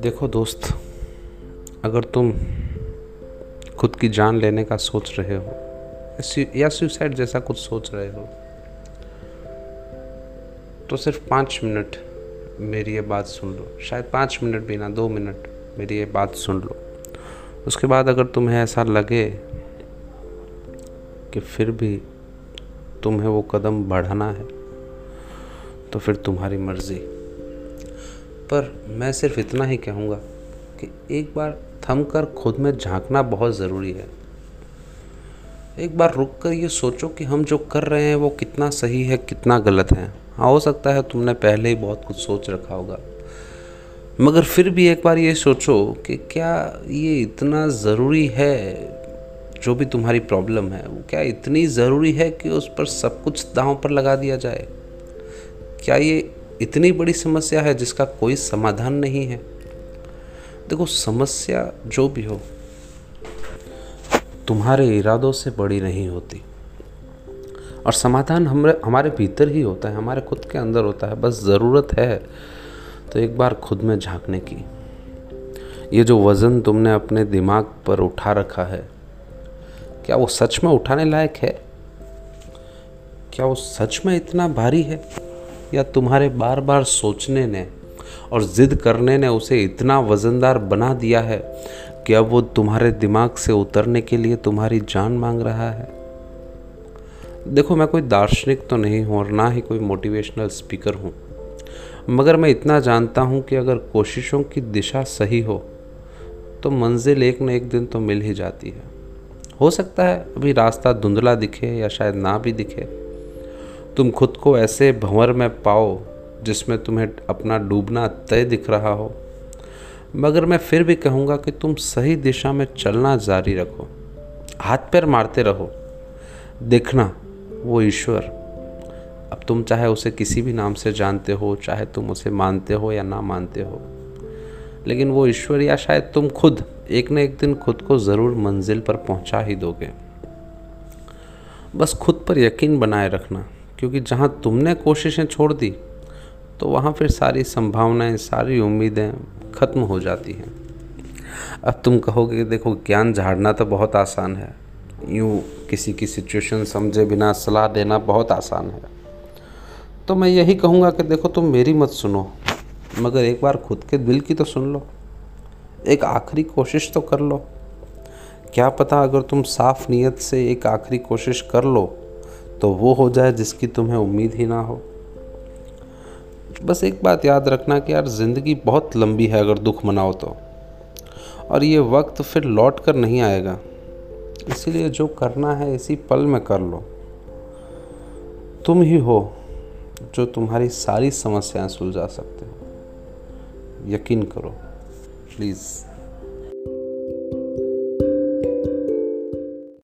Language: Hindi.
देखो दोस्त, अगर तुम खुद की जान लेने का सोच रहे हो या सुसाइड जैसा कुछ सोच रहे हो तो सिर्फ़ पाँच मिनट मेरी ये बात सुन लो। शायद पाँच मिनट भी ना, दो मिनट मेरी ये बात सुन लो। उसके बाद अगर तुम्हें ऐसा लगे कि फिर भी तुम्हें वो कदम बढ़ाना है तो फिर तुम्हारी मर्ज़ी। पर मैं सिर्फ़ इतना ही कहूँगा कि एक बार थम कर खुद में झांकना बहुत ज़रूरी है। एक बार रुक कर ये सोचो कि हम जो कर रहे हैं वो कितना सही है, कितना गलत है। हाँ हो सकता है तुमने पहले ही बहुत कुछ सोच रखा होगा। मगर फिर भी एक बार ये सोचो कि क्या ये इतना ज़रूरी है जो भी तुम्हारी प्रॉब्लम है, वो क्या इतनी ज़रूरी है कि उस पर सब कुछ दांव पर लगा दिया जाए? क्या ये इतनी बड़ी समस्या है जिसका कोई समाधान नहीं है? देखो, समस्या जो भी हो, तुम्हारे इरादों से बड़ी नहीं होती। और समाधान हमारे हमारे भीतर ही होता है, हमारे खुद के अंदर होता है। बस ज़रूरत है तो एक बार खुद में झांकने की। ये जो वज़न तुमने अपने दिमाग पर उठा रखा है क्या वो सच में उठाने लायक है? क्या वो सच में इतना भारी है? या तुम्हारे बार बार सोचने ने और ज़िद करने ने उसे इतना वज़नदार बना दिया है कि अब वो तुम्हारे दिमाग से उतरने के लिए तुम्हारी जान मांग रहा है? देखो, मैं कोई दार्शनिक तो नहीं हूँ और ना ही कोई मोटिवेशनल स्पीकर हूँ। मगर मैं इतना जानता हूँ कि अगर कोशिशों की दिशा सही हो तो मंजिल एक न एक दिन तो मिल ही जाती है। हो सकता है अभी रास्ता धुंधला दिखे या शायद ना भी दिखे। तुम खुद को ऐसे भंवर में पाओ जिसमें तुम्हें अपना डूबना तय दिख रहा हो। मगर मैं फिर भी कहूँगा कि तुम सही दिशा में चलना जारी रखो। हाथ पैर मारते रहो। देखना, वो ईश्वर। अब तुम चाहे उसे किसी भी नाम से जानते हो, चाहे तुम उसे मानते हो या ना मानते हो, लेकिन वो ईश्वर या शायद तुम खुद। एक न एक दिन खुद को ज़रूर मंजिल पर पहुँचा ही दोगे। बस खुद पर यकीन बनाए रखना, क्योंकि जहाँ तुमने कोशिशें छोड़ दी तो वहाँ फिर सारी संभावनाएँ, सारी उम्मीदें ख़त्म हो जाती हैं। अब तुम कहोगे कि देखो, ज्ञान झाड़ना तो बहुत आसान है। यूँ किसी की सिचुएशन समझे बिना, सलाह देना बहुत आसान है। तो मैं यही कहूँगा कि देखो, तुम मेरी मत सुनो, मगर एक बार खुद के दिल की तो सुन लो। एक आखिरी कोशिश तो कर लो। क्या पता अगर तुम साफ़ नीयत से एक आखिरी कोशिश कर लो तो वो हो जाए जिसकी तुम्हें उम्मीद ही ना हो। बस एक बात याद रखना कि यार ज़िंदगी बहुत लंबी है अगर दुख मनाओ तो। और ये वक्त फिर लौट कर नहीं आएगा। इसीलिए जो करना है इसी पल में कर लो। तुम ही हो जो तुम्हारी सारी समस्याएँ सुलझा सकते हो। यकीन करो। please.